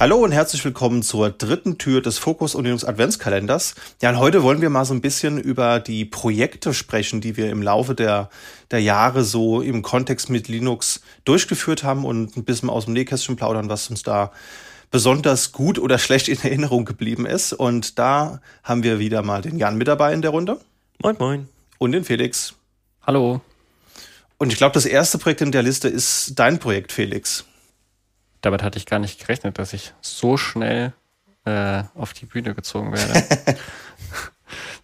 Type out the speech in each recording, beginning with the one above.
Hallo und herzlich willkommen zur dritten Tür des Fokus und Linux Adventskalenders. Ja, und heute wollen wir mal so ein bisschen über die Projekte sprechen, die wir im Laufe der, der Jahre so im Kontext mit Linux durchgeführt haben und ein bisschen aus dem Nähkästchen plaudern, was uns da besonders gut oder schlecht in Erinnerung geblieben ist. Und da haben wir wieder mal den Jan mit dabei in der Runde. Moin, moin. Und den Felix. Hallo. Und ich glaube, das erste Projekt in der Liste ist dein Projekt, Felix damit hatte ich gar nicht gerechnet, dass ich so schnell äh, auf die Bühne gezogen werde.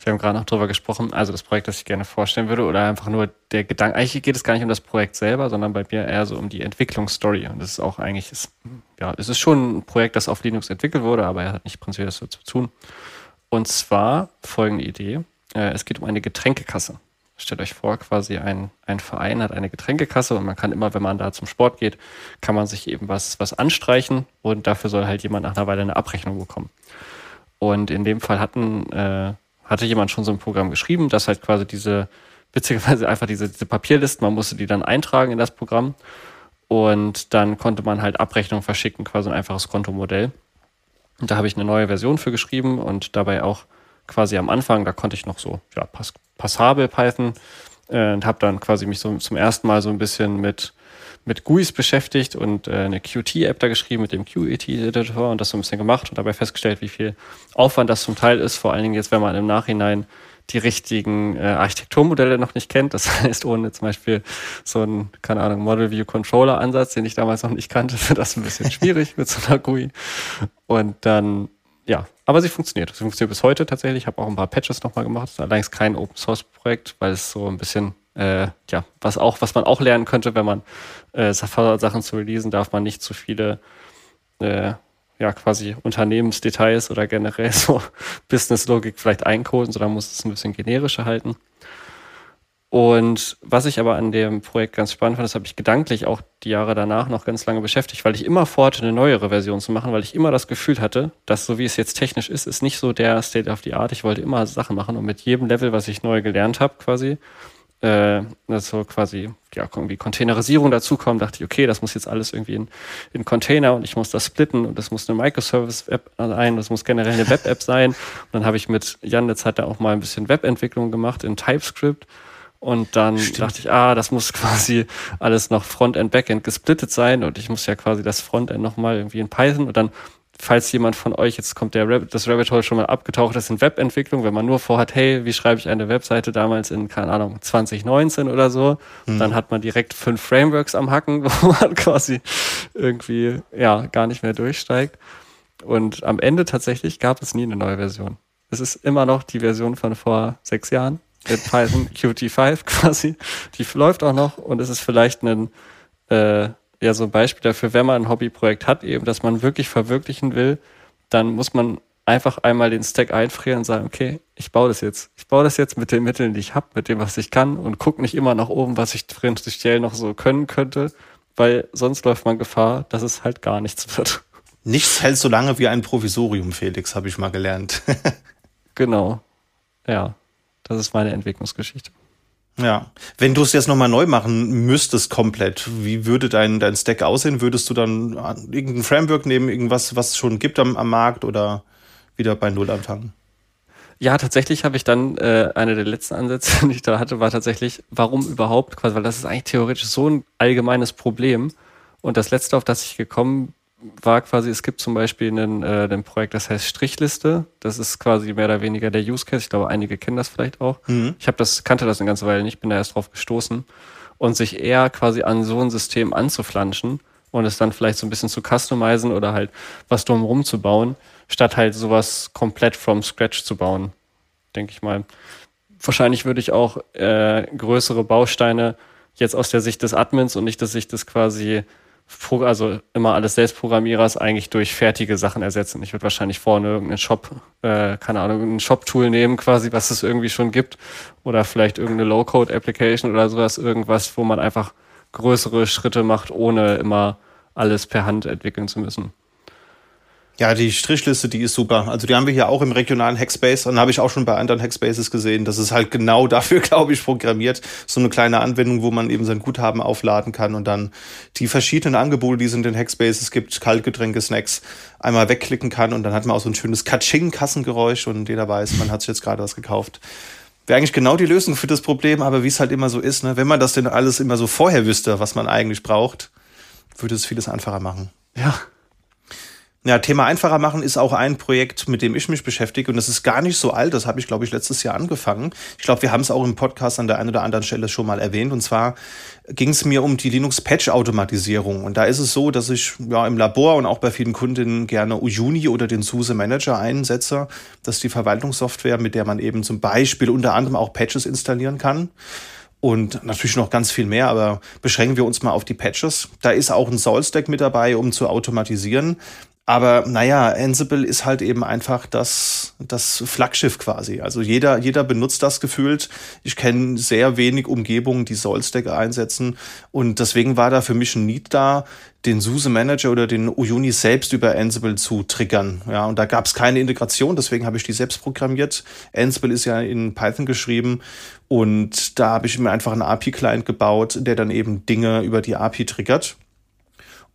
Wir haben gerade noch drüber gesprochen, also das Projekt, das ich gerne vorstellen würde, oder einfach nur der Gedanke, eigentlich geht es gar nicht um das Projekt selber, sondern bei mir eher so um die Entwicklungsstory. Und das ist auch eigentlich, ist, ja, es ist schon ein Projekt, das auf Linux entwickelt wurde, aber er hat nicht prinzipiell das so zu tun. Und zwar folgende Idee. Äh, es geht um eine Getränkekasse. Stellt euch vor, quasi ein, ein Verein hat eine Getränkekasse und man kann immer, wenn man da zum Sport geht, kann man sich eben was, was anstreichen und dafür soll halt jemand nach einer Weile eine Abrechnung bekommen. Und in dem Fall hatten, äh, hatte jemand schon so ein Programm geschrieben, dass halt quasi diese, witzigerweise einfach diese, diese Papierlisten, man musste die dann eintragen in das Programm und dann konnte man halt Abrechnung verschicken, quasi ein einfaches Kontomodell. Und da habe ich eine neue Version für geschrieben und dabei auch quasi am Anfang, da konnte ich noch so ja, pass passabel Python äh, und habe dann quasi mich so zum ersten Mal so ein bisschen mit mit GUIs beschäftigt und äh, eine Qt-App da geschrieben mit dem QET-Editor und das so ein bisschen gemacht und dabei festgestellt, wie viel Aufwand das zum Teil ist, vor allen Dingen jetzt, wenn man im Nachhinein die richtigen äh, Architekturmodelle noch nicht kennt. Das heißt, ohne zum Beispiel so einen, keine Ahnung, Model View Controller Ansatz, den ich damals noch nicht kannte, wird das ein bisschen schwierig mit so einer GUI. Und dann ja, aber sie funktioniert. Sie funktioniert bis heute tatsächlich. Ich habe auch ein paar Patches nochmal gemacht. Allerdings kein Open Source Projekt, weil es so ein bisschen, äh, ja, was auch, was man auch lernen könnte, wenn man äh, Sachen zu releasen, darf man nicht zu viele, äh, ja, quasi Unternehmensdetails oder generell so Business-Logik vielleicht eincoden, sondern muss es ein bisschen generischer halten. Und was ich aber an dem Projekt ganz spannend fand, das habe ich gedanklich auch die Jahre danach noch ganz lange beschäftigt, weil ich immer vorhatte, eine neuere Version zu machen, weil ich immer das Gefühl hatte, dass so wie es jetzt technisch ist, ist nicht so der State of the Art. Ich wollte immer Sachen machen und mit jedem Level, was ich neu gelernt habe, quasi, äh, so quasi, ja, irgendwie Containerisierung dazukommen, dachte ich, okay, das muss jetzt alles irgendwie in, in Container und ich muss das splitten und das muss eine Microservice-App sein, das muss generell eine Web-App sein. Und dann habe ich mit Jan eine Zeit da auch mal ein bisschen Webentwicklung gemacht in TypeScript und dann Stimmt. dachte ich, ah, das muss quasi alles noch Frontend, Backend gesplittet sein und ich muss ja quasi das Frontend nochmal irgendwie in Python und dann, falls jemand von euch, jetzt kommt der Rabbit, das Rabbit Hole schon mal abgetaucht ist in Webentwicklung, wenn man nur vorhat, hey, wie schreibe ich eine Webseite damals in, keine Ahnung, 2019 oder so, mhm. dann hat man direkt fünf Frameworks am Hacken, wo man quasi irgendwie, ja, gar nicht mehr durchsteigt. Und am Ende tatsächlich gab es nie eine neue Version. Es ist immer noch die Version von vor sechs Jahren mit Python Qt5 quasi. Die läuft auch noch und es ist vielleicht ein, äh, ja, so ein Beispiel dafür, wenn man ein Hobbyprojekt hat, eben, dass man wirklich verwirklichen will, dann muss man einfach einmal den Stack einfrieren und sagen, okay, ich baue das jetzt. Ich baue das jetzt mit den Mitteln, die ich habe, mit dem, was ich kann und gucke nicht immer nach oben, was ich prinzipiell noch so können könnte, weil sonst läuft man Gefahr, dass es halt gar nichts wird. Nichts hält so lange wie ein Provisorium, Felix, habe ich mal gelernt. genau. Ja. Das ist meine Entwicklungsgeschichte. Ja, wenn du es jetzt nochmal neu machen müsstest komplett, wie würde dein, dein Stack aussehen? Würdest du dann irgendein Framework nehmen, irgendwas, was es schon gibt am, am Markt oder wieder bei Null anfangen? Ja, tatsächlich habe ich dann äh, eine der letzten Ansätze, die ich da hatte, war tatsächlich, warum überhaupt, quasi, weil das ist eigentlich theoretisch so ein allgemeines Problem. Und das letzte, auf das ich gekommen war quasi, es gibt zum Beispiel ein, äh, ein Projekt, das heißt Strichliste. Das ist quasi mehr oder weniger der Use Case. Ich glaube, einige kennen das vielleicht auch. Mhm. Ich habe das, kannte das eine ganze Weile nicht, bin da erst drauf gestoßen. Und sich eher quasi an so ein System anzuflanschen und es dann vielleicht so ein bisschen zu customizen oder halt was drumherum zu bauen, statt halt sowas komplett from scratch zu bauen, denke ich mal. Wahrscheinlich würde ich auch äh, größere Bausteine jetzt aus der Sicht des Admins und nicht der Sicht des quasi also immer alles Selbstprogrammierers eigentlich durch fertige Sachen ersetzen. Ich würde wahrscheinlich vorne irgendeinen Shop, äh, keine Ahnung, ein Shop-Tool nehmen quasi, was es irgendwie schon gibt. Oder vielleicht irgendeine Low-Code-Application oder sowas, irgendwas, wo man einfach größere Schritte macht, ohne immer alles per Hand entwickeln zu müssen. Ja, die Strichliste, die ist super. Also die haben wir hier auch im regionalen Hackspace und habe ich auch schon bei anderen Hackspaces gesehen. Das ist halt genau dafür, glaube ich, programmiert. So eine kleine Anwendung, wo man eben sein Guthaben aufladen kann und dann die verschiedenen Angebote, die es in den Hackspaces gibt, Kaltgetränke, Snacks, einmal wegklicken kann und dann hat man auch so ein schönes Katsching-Kassengeräusch und jeder weiß, man hat sich jetzt gerade was gekauft. Wäre eigentlich genau die Lösung für das Problem, aber wie es halt immer so ist, ne? wenn man das denn alles immer so vorher wüsste, was man eigentlich braucht, würde es vieles einfacher machen. Ja, ja, Thema einfacher machen ist auch ein Projekt, mit dem ich mich beschäftige und das ist gar nicht so alt. Das habe ich, glaube ich, letztes Jahr angefangen. Ich glaube, wir haben es auch im Podcast an der einen oder anderen Stelle schon mal erwähnt. Und zwar ging es mir um die Linux-Patch-Automatisierung. Und da ist es so, dass ich ja im Labor und auch bei vielen Kundinnen gerne Ujuni oder den SUSE Manager einsetze. Das ist die Verwaltungssoftware, mit der man eben zum Beispiel unter anderem auch Patches installieren kann und natürlich noch ganz viel mehr, aber beschränken wir uns mal auf die Patches. Da ist auch ein Soul-Stack mit dabei, um zu automatisieren. Aber naja, Ansible ist halt eben einfach das, das Flaggschiff quasi. Also jeder, jeder benutzt das gefühlt. Ich kenne sehr wenig Umgebungen, die Solstack einsetzen. Und deswegen war da für mich ein Need da, den SUSE Manager oder den Uyuni selbst über Ansible zu triggern. Ja, und da gab es keine Integration, deswegen habe ich die selbst programmiert. Ansible ist ja in Python geschrieben und da habe ich mir einfach einen API-Client gebaut, der dann eben Dinge über die API triggert.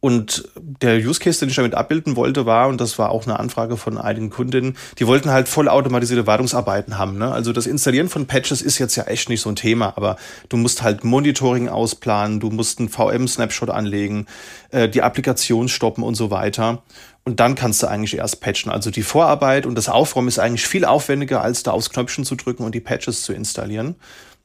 Und der Use Case, den ich damit abbilden wollte, war, und das war auch eine Anfrage von einigen Kundinnen, die wollten halt vollautomatisierte Wartungsarbeiten haben. Ne? Also das Installieren von Patches ist jetzt ja echt nicht so ein Thema, aber du musst halt Monitoring ausplanen, du musst einen VM-Snapshot anlegen, äh, die Applikation stoppen und so weiter. Und dann kannst du eigentlich erst patchen. Also die Vorarbeit und das Aufräumen ist eigentlich viel aufwendiger, als da aufs Knöpfchen zu drücken und die Patches zu installieren.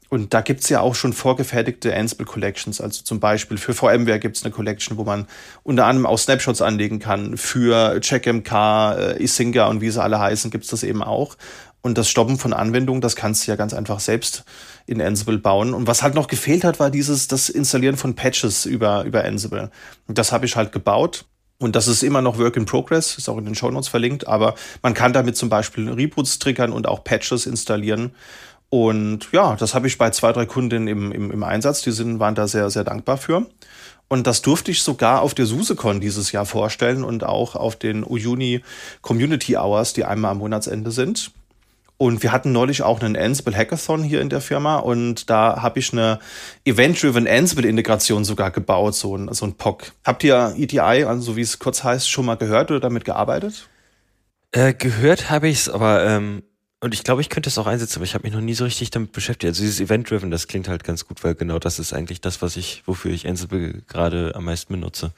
Und da gibt's ja auch schon vorgefertigte Ansible Collections. Also zum Beispiel für VMware gibt's eine Collection, wo man unter anderem auch Snapshots anlegen kann. Für CheckMK, äh, Isinga und wie sie alle heißen, gibt's das eben auch. Und das Stoppen von Anwendungen, das kannst du ja ganz einfach selbst in Ansible bauen. Und was halt noch gefehlt hat, war dieses, das Installieren von Patches über, über Ansible. Und das habe ich halt gebaut. Und das ist immer noch Work in Progress, ist auch in den Show Notes verlinkt, aber man kann damit zum Beispiel Reboots triggern und auch Patches installieren. Und ja, das habe ich bei zwei, drei Kundinnen im, im, im Einsatz. Die sind, waren da sehr, sehr dankbar für. Und das durfte ich sogar auf der SuseCon dieses Jahr vorstellen und auch auf den Uyuni Community Hours, die einmal am Monatsende sind. Und wir hatten neulich auch einen Ansible Hackathon hier in der Firma und da habe ich eine Event-Driven Ansible-Integration sogar gebaut, so ein, so ein POC. Habt ihr EDI, also wie es kurz heißt, schon mal gehört oder damit gearbeitet? Äh, gehört habe ich es, aber ähm, und ich glaube, ich könnte es auch einsetzen, aber ich habe mich noch nie so richtig damit beschäftigt. Also dieses Event-Driven, das klingt halt ganz gut, weil genau das ist eigentlich das, was ich, wofür ich Ansible gerade am meisten benutze.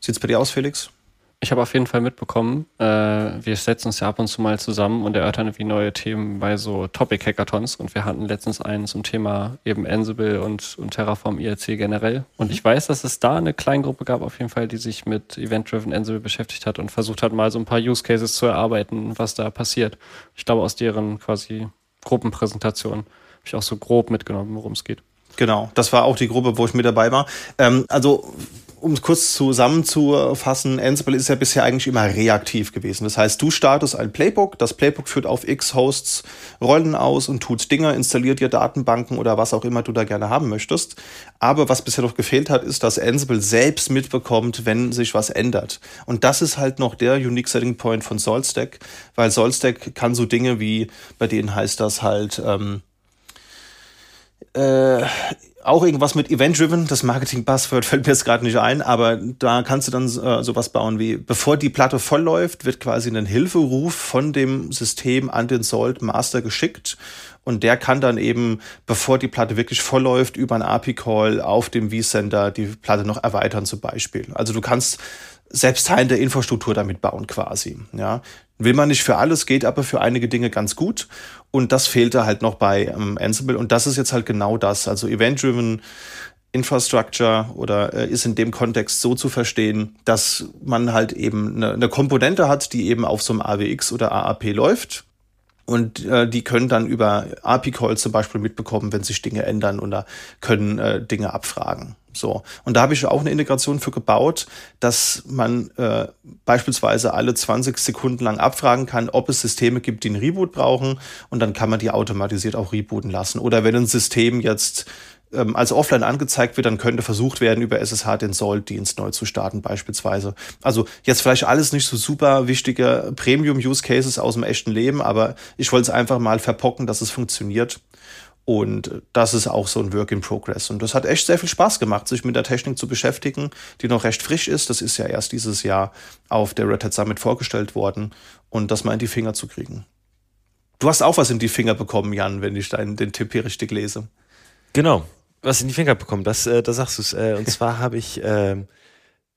Sieht's bei dir aus, Felix? Ich habe auf jeden Fall mitbekommen, äh, wir setzen uns ja ab und zu mal zusammen und erörtern irgendwie neue Themen bei so Topic-Hackathons und wir hatten letztens einen zum Thema eben Ansible und, und Terraform IRC generell. Und mhm. ich weiß, dass es da eine Kleingruppe gab auf jeden Fall, die sich mit Event-Driven Ansible beschäftigt hat und versucht hat, mal so ein paar Use Cases zu erarbeiten, was da passiert. Ich glaube, aus deren quasi Gruppenpräsentation habe ich auch so grob mitgenommen, worum es geht. Genau, das war auch die Gruppe, wo ich mit dabei war. Ähm, also um es kurz zusammenzufassen, Ansible ist ja bisher eigentlich immer reaktiv gewesen. Das heißt, du startest ein Playbook, das Playbook führt auf x Hosts Rollen aus und tut Dinge, installiert dir Datenbanken oder was auch immer du da gerne haben möchtest. Aber was bisher noch gefehlt hat, ist, dass Ansible selbst mitbekommt, wenn sich was ändert. Und das ist halt noch der Unique Setting Point von SaltStack, weil SaltStack kann so Dinge wie, bei denen heißt das halt, ähm, äh, auch irgendwas mit Event-Driven, das Marketing-Buzzword fällt mir jetzt gerade nicht ein, aber da kannst du dann äh, sowas bauen wie, bevor die Platte voll läuft, wird quasi ein Hilferuf von dem System an den Salt Master geschickt und der kann dann eben, bevor die Platte wirklich voll läuft, über einen API-Call auf dem vSender die Platte noch erweitern zum Beispiel. Also du kannst selbst der Infrastruktur damit bauen quasi. Ja, will man nicht für alles, geht aber für einige Dinge ganz gut. Und das fehlte halt noch bei ähm, Ansible. Und das ist jetzt halt genau das. Also Event-Driven Infrastructure oder äh, ist in dem Kontext so zu verstehen, dass man halt eben eine, eine Komponente hat, die eben auf so einem AWX oder AAP läuft. Und äh, die können dann über API-Calls zum Beispiel mitbekommen, wenn sich Dinge ändern oder können äh, Dinge abfragen. So. Und da habe ich auch eine Integration für gebaut, dass man äh, beispielsweise alle 20 Sekunden lang abfragen kann, ob es Systeme gibt, die einen Reboot brauchen. Und dann kann man die automatisiert auch rebooten lassen. Oder wenn ein System jetzt ähm, als offline angezeigt wird, dann könnte versucht werden, über SSH den Salt-Dienst neu zu starten beispielsweise. Also jetzt vielleicht alles nicht so super wichtige Premium-Use-Cases aus dem echten Leben, aber ich wollte es einfach mal verpocken, dass es funktioniert. Und das ist auch so ein Work in Progress. Und das hat echt sehr viel Spaß gemacht, sich mit der Technik zu beschäftigen, die noch recht frisch ist. Das ist ja erst dieses Jahr auf der Red Hat Summit vorgestellt worden und das mal in die Finger zu kriegen. Du hast auch was in die Finger bekommen, Jan, wenn ich deinen, den Tipp hier richtig lese. Genau, was in die Finger bekommen, das, äh, da sagst du es. Äh, und zwar habe ich äh,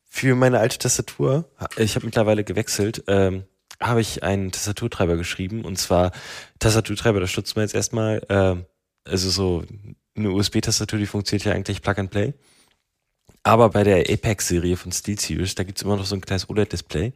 für meine alte Tastatur, ich habe mittlerweile gewechselt, äh, habe ich einen Tastaturtreiber geschrieben. Und zwar Tastaturtreiber, da stutzt man jetzt erstmal. Äh, also so eine USB-Tastatur, die funktioniert ja eigentlich Plug and Play. Aber bei der Apex-Serie von SteelSeries, da gibt's immer noch so ein kleines OLED-Display.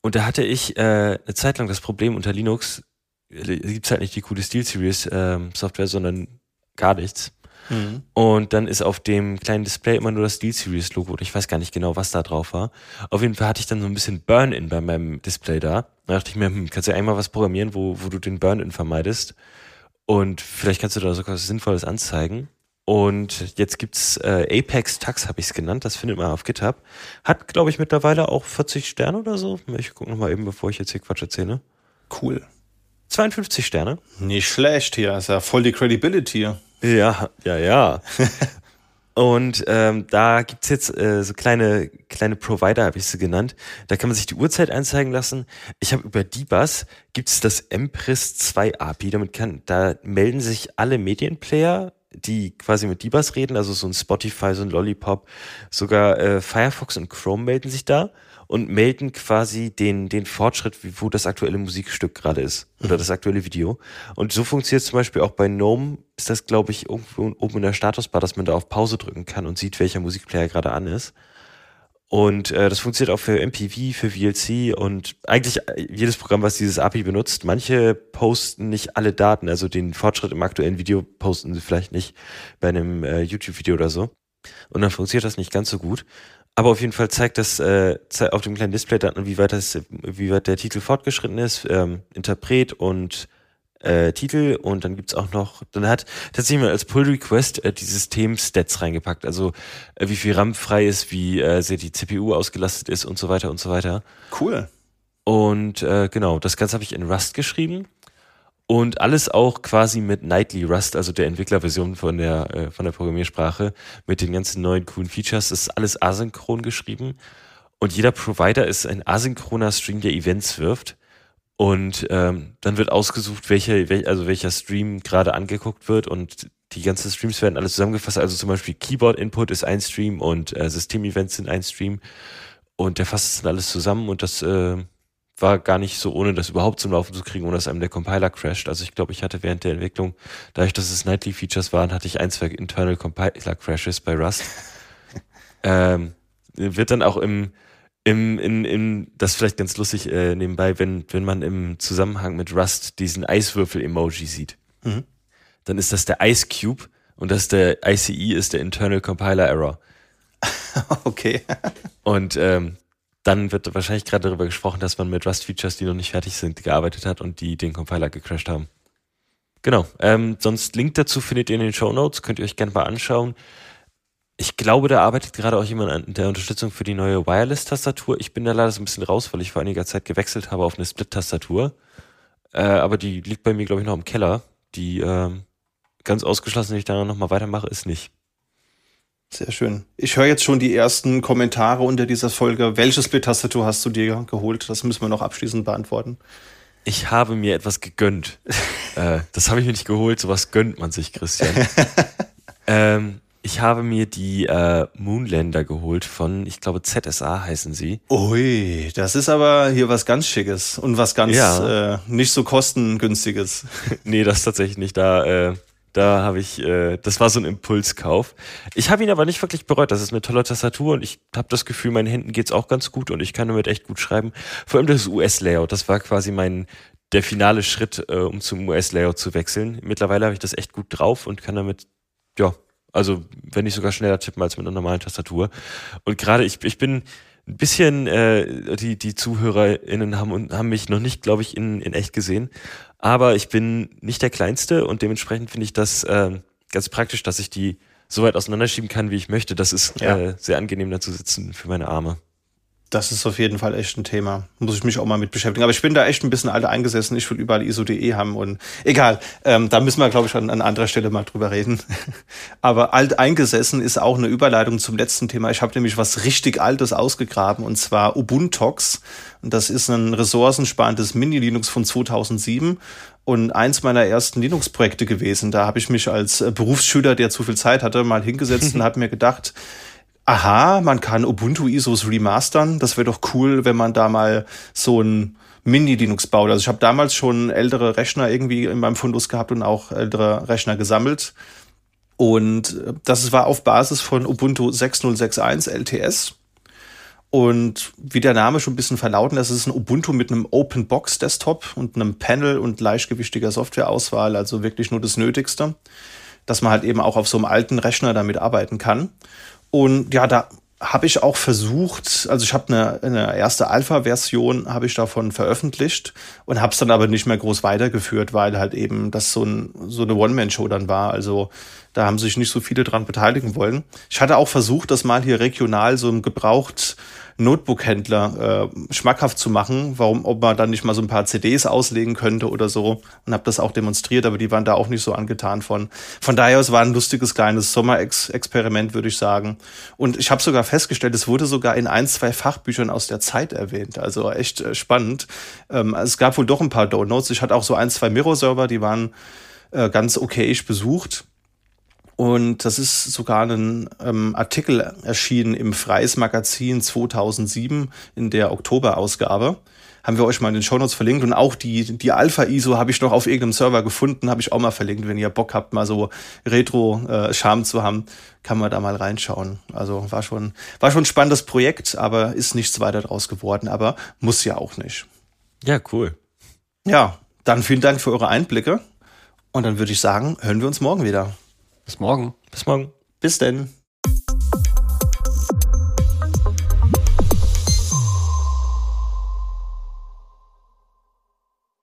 Und da hatte ich äh, eine Zeit lang das Problem unter Linux, äh, gibt's halt nicht die coole SteelSeries-Software, ähm, sondern gar nichts. Mhm. Und dann ist auf dem kleinen Display immer nur das SteelSeries-Logo. Und ich weiß gar nicht genau, was da drauf war. Auf jeden Fall hatte ich dann so ein bisschen Burn-In bei meinem Display da. Da dachte ich mir, hm, kannst du ja einmal was programmieren, wo, wo du den Burn-In vermeidest. Und vielleicht kannst du da sogar was Sinnvolles anzeigen. Und jetzt gibt's äh, Apex Tax, habe ich es genannt. Das findet man auf GitHub. Hat, glaube ich, mittlerweile auch 40 Sterne oder so. Ich gucke nochmal eben, bevor ich jetzt hier Quatsch erzähle. Cool. 52 Sterne. Nicht schlecht hier. Ist ja voll die Credibility. Ja, ja, ja. Und ähm, da gibt's jetzt äh, so kleine, kleine Provider, habe ich sie genannt. Da kann man sich die Uhrzeit anzeigen lassen. Ich habe über DBus gibt's das Empress 2 API. Damit kann, da melden sich alle Medienplayer, die quasi mit DBus reden, also so ein Spotify, so ein Lollipop, sogar äh, Firefox und Chrome melden sich da und melden quasi den, den Fortschritt, wo das aktuelle Musikstück gerade ist oder mhm. das aktuelle Video. Und so funktioniert zum Beispiel auch bei GNOME, ist das, glaube ich, irgendwo oben in der Statusbar, dass man da auf Pause drücken kann und sieht, welcher Musikplayer gerade an ist. Und äh, das funktioniert auch für MPV, für VLC und eigentlich äh, jedes Programm, was dieses API benutzt. Manche posten nicht alle Daten, also den Fortschritt im aktuellen Video posten sie vielleicht nicht bei einem äh, YouTube-Video oder so. Und dann funktioniert das nicht ganz so gut. Aber auf jeden Fall zeigt das äh, auf dem kleinen Display dann, wie weit, das, wie weit der Titel fortgeschritten ist, ähm, Interpret und äh, Titel und dann gibt's auch noch, dann hat tatsächlich mal als Pull Request äh, die System-Stats reingepackt, also äh, wie viel RAM frei ist, wie äh, sehr die CPU ausgelastet ist und so weiter und so weiter. Cool. Und äh, genau, das Ganze habe ich in Rust geschrieben und alles auch quasi mit Nightly Rust, also der Entwicklerversion von der, äh, von der Programmiersprache, mit den ganzen neuen coolen Features. Ist alles asynchron geschrieben. Und jeder Provider ist ein asynchroner Stream, der Events wirft. Und ähm, dann wird ausgesucht, welcher, wel, also welcher Stream gerade angeguckt wird und die ganzen Streams werden alles zusammengefasst. Also zum Beispiel Keyboard Input ist ein Stream und äh, System-Events sind ein Stream. Und der fasst es dann alles zusammen und das äh, war gar nicht so, ohne das überhaupt zum Laufen zu kriegen, ohne dass einem der Compiler crasht. Also ich glaube, ich hatte während der Entwicklung, dadurch, dass es Nightly Features waren, hatte ich ein, zwei Internal Compiler Crashes bei Rust. ähm, wird dann auch im, im, in, in, das ist vielleicht ganz lustig äh, nebenbei, wenn, wenn man im Zusammenhang mit Rust diesen Eiswürfel-Emoji sieht. Mhm. Dann ist das der Ice Cube und das der ICE ist der Internal Compiler Error. okay. und ähm, dann wird wahrscheinlich gerade darüber gesprochen, dass man mit Rust-Features, die noch nicht fertig sind, gearbeitet hat und die den Compiler gecrashed haben. Genau. Ähm, sonst Link dazu findet ihr in den Show Notes, könnt ihr euch gerne mal anschauen. Ich glaube, da arbeitet gerade auch jemand an der Unterstützung für die neue Wireless-Tastatur. Ich bin da leider so ein bisschen raus, weil ich vor einiger Zeit gewechselt habe auf eine Split-Tastatur. Äh, aber die liegt bei mir, glaube ich, noch im Keller. Die äh, ganz ausgeschlossen, wenn ich da nochmal weitermache, ist nicht. Sehr schön. Ich höre jetzt schon die ersten Kommentare unter dieser Folge. Welche Split-Tastatur hast du dir geholt? Das müssen wir noch abschließend beantworten. Ich habe mir etwas gegönnt. äh, das habe ich mir nicht geholt, sowas gönnt man sich, Christian. ähm, ich habe mir die äh, Moonlander geholt von, ich glaube, ZSA heißen sie. Ui, das ist aber hier was ganz Schickes und was ganz ja. äh, nicht so kostengünstiges. nee, das tatsächlich nicht. Da äh, da habe ich, äh, das war so ein Impulskauf. Ich habe ihn aber nicht wirklich bereut. Das ist eine tolle Tastatur und ich habe das Gefühl, meinen Händen geht's auch ganz gut und ich kann damit echt gut schreiben. Vor allem das US-Layout, das war quasi mein der finale Schritt, äh, um zum US-Layout zu wechseln. Mittlerweile habe ich das echt gut drauf und kann damit, ja, also wenn nicht sogar schneller tippen als mit einer normalen Tastatur. Und gerade ich, ich bin ein bisschen, äh, die, die ZuhörerInnen haben, haben mich noch nicht, glaube ich, in, in echt gesehen. Aber ich bin nicht der Kleinste und dementsprechend finde ich das äh, ganz praktisch, dass ich die so weit auseinanderschieben kann, wie ich möchte. Das ist ja. äh, sehr angenehm da zu sitzen für meine Arme. Das ist auf jeden Fall echt ein Thema. Muss ich mich auch mal mit beschäftigen. Aber ich bin da echt ein bisschen alt eingesessen. Ich will überall ISO.de haben und egal. Ähm, da müssen wir, glaube ich, an, an anderer Stelle mal drüber reden. Aber alt eingesessen ist auch eine Überleitung zum letzten Thema. Ich habe nämlich was richtig Altes ausgegraben und zwar Ubuntox. Und das ist ein ressourcensparendes Mini-Linux von 2007 und eins meiner ersten Linux-Projekte gewesen. Da habe ich mich als äh, Berufsschüler, der zu viel Zeit hatte, mal hingesetzt und habe mir gedacht, aha, man kann Ubuntu-ISOs remastern. Das wäre doch cool, wenn man da mal so ein Mini-Linux baut. Also ich habe damals schon ältere Rechner irgendwie in meinem Fundus gehabt und auch ältere Rechner gesammelt. Und äh, das war auf Basis von Ubuntu 6061 LTS. Und wie der Name schon ein bisschen verlauten lässt, ist ein Ubuntu mit einem Open Box Desktop und einem Panel und leichtgewichtiger Softwareauswahl, also wirklich nur das Nötigste, dass man halt eben auch auf so einem alten Rechner damit arbeiten kann. Und ja, da habe ich auch versucht, also ich habe eine, eine erste Alpha-Version habe ich davon veröffentlicht und habe es dann aber nicht mehr groß weitergeführt, weil halt eben das so, ein, so eine One-Man-Show dann war. Also da haben sich nicht so viele dran beteiligen wollen. Ich hatte auch versucht, das mal hier regional so im Gebraucht Notebook-Händler äh, schmackhaft zu machen, warum, ob man dann nicht mal so ein paar CDs auslegen könnte oder so und habe das auch demonstriert, aber die waren da auch nicht so angetan von. Von daher, es war ein lustiges kleines Sommerexperiment, würde ich sagen. Und ich habe sogar festgestellt, es wurde sogar in ein, zwei Fachbüchern aus der Zeit erwähnt, also echt äh, spannend. Ähm, es gab wohl doch ein paar Downloads. Ich hatte auch so ein, zwei Mirror-Server, die waren äh, ganz okayisch besucht. Und das ist sogar ein ähm, Artikel erschienen im Freies Magazin 2007 in der Oktoberausgabe. Haben wir euch mal in den Shownotes verlinkt. Und auch die, die Alpha-ISO habe ich noch auf irgendeinem Server gefunden, habe ich auch mal verlinkt. Wenn ihr Bock habt, mal so Retro-Charme äh, zu haben, kann man da mal reinschauen. Also war schon, war schon ein spannendes Projekt, aber ist nichts weiter draus geworden. Aber muss ja auch nicht. Ja, cool. Ja, dann vielen Dank für eure Einblicke. Und dann würde ich sagen, hören wir uns morgen wieder. Bis morgen. Bis morgen. Bis denn.